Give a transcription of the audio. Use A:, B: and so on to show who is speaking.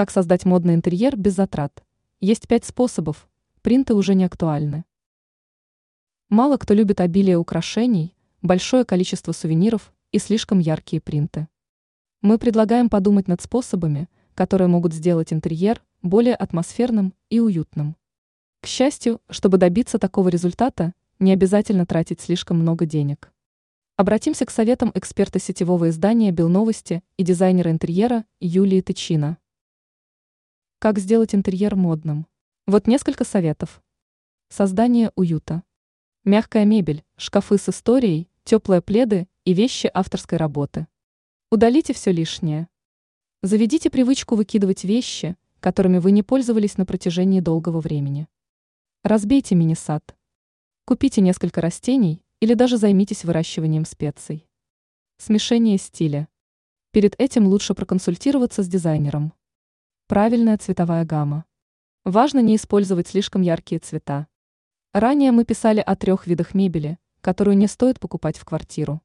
A: Как создать модный интерьер без затрат? Есть пять способов, принты уже не актуальны. Мало кто любит обилие украшений, большое количество сувениров и слишком яркие принты. Мы предлагаем подумать над способами, которые могут сделать интерьер более атмосферным и уютным. К счастью, чтобы добиться такого результата, не обязательно тратить слишком много денег. Обратимся к советам эксперта сетевого издания «Белновости» и дизайнера интерьера Юлии Тычина. Как сделать интерьер модным? Вот несколько советов. Создание уюта. Мягкая мебель, шкафы с историей, теплые пледы и вещи авторской работы. Удалите все лишнее. Заведите привычку выкидывать вещи, которыми вы не пользовались на протяжении долгого времени. Разбейте мини-сад. Купите несколько растений или даже займитесь выращиванием специй. Смешение стиля. Перед этим лучше проконсультироваться с дизайнером. Правильная цветовая гамма. Важно не использовать слишком яркие цвета. Ранее мы писали о трех видах мебели, которую не стоит покупать в квартиру.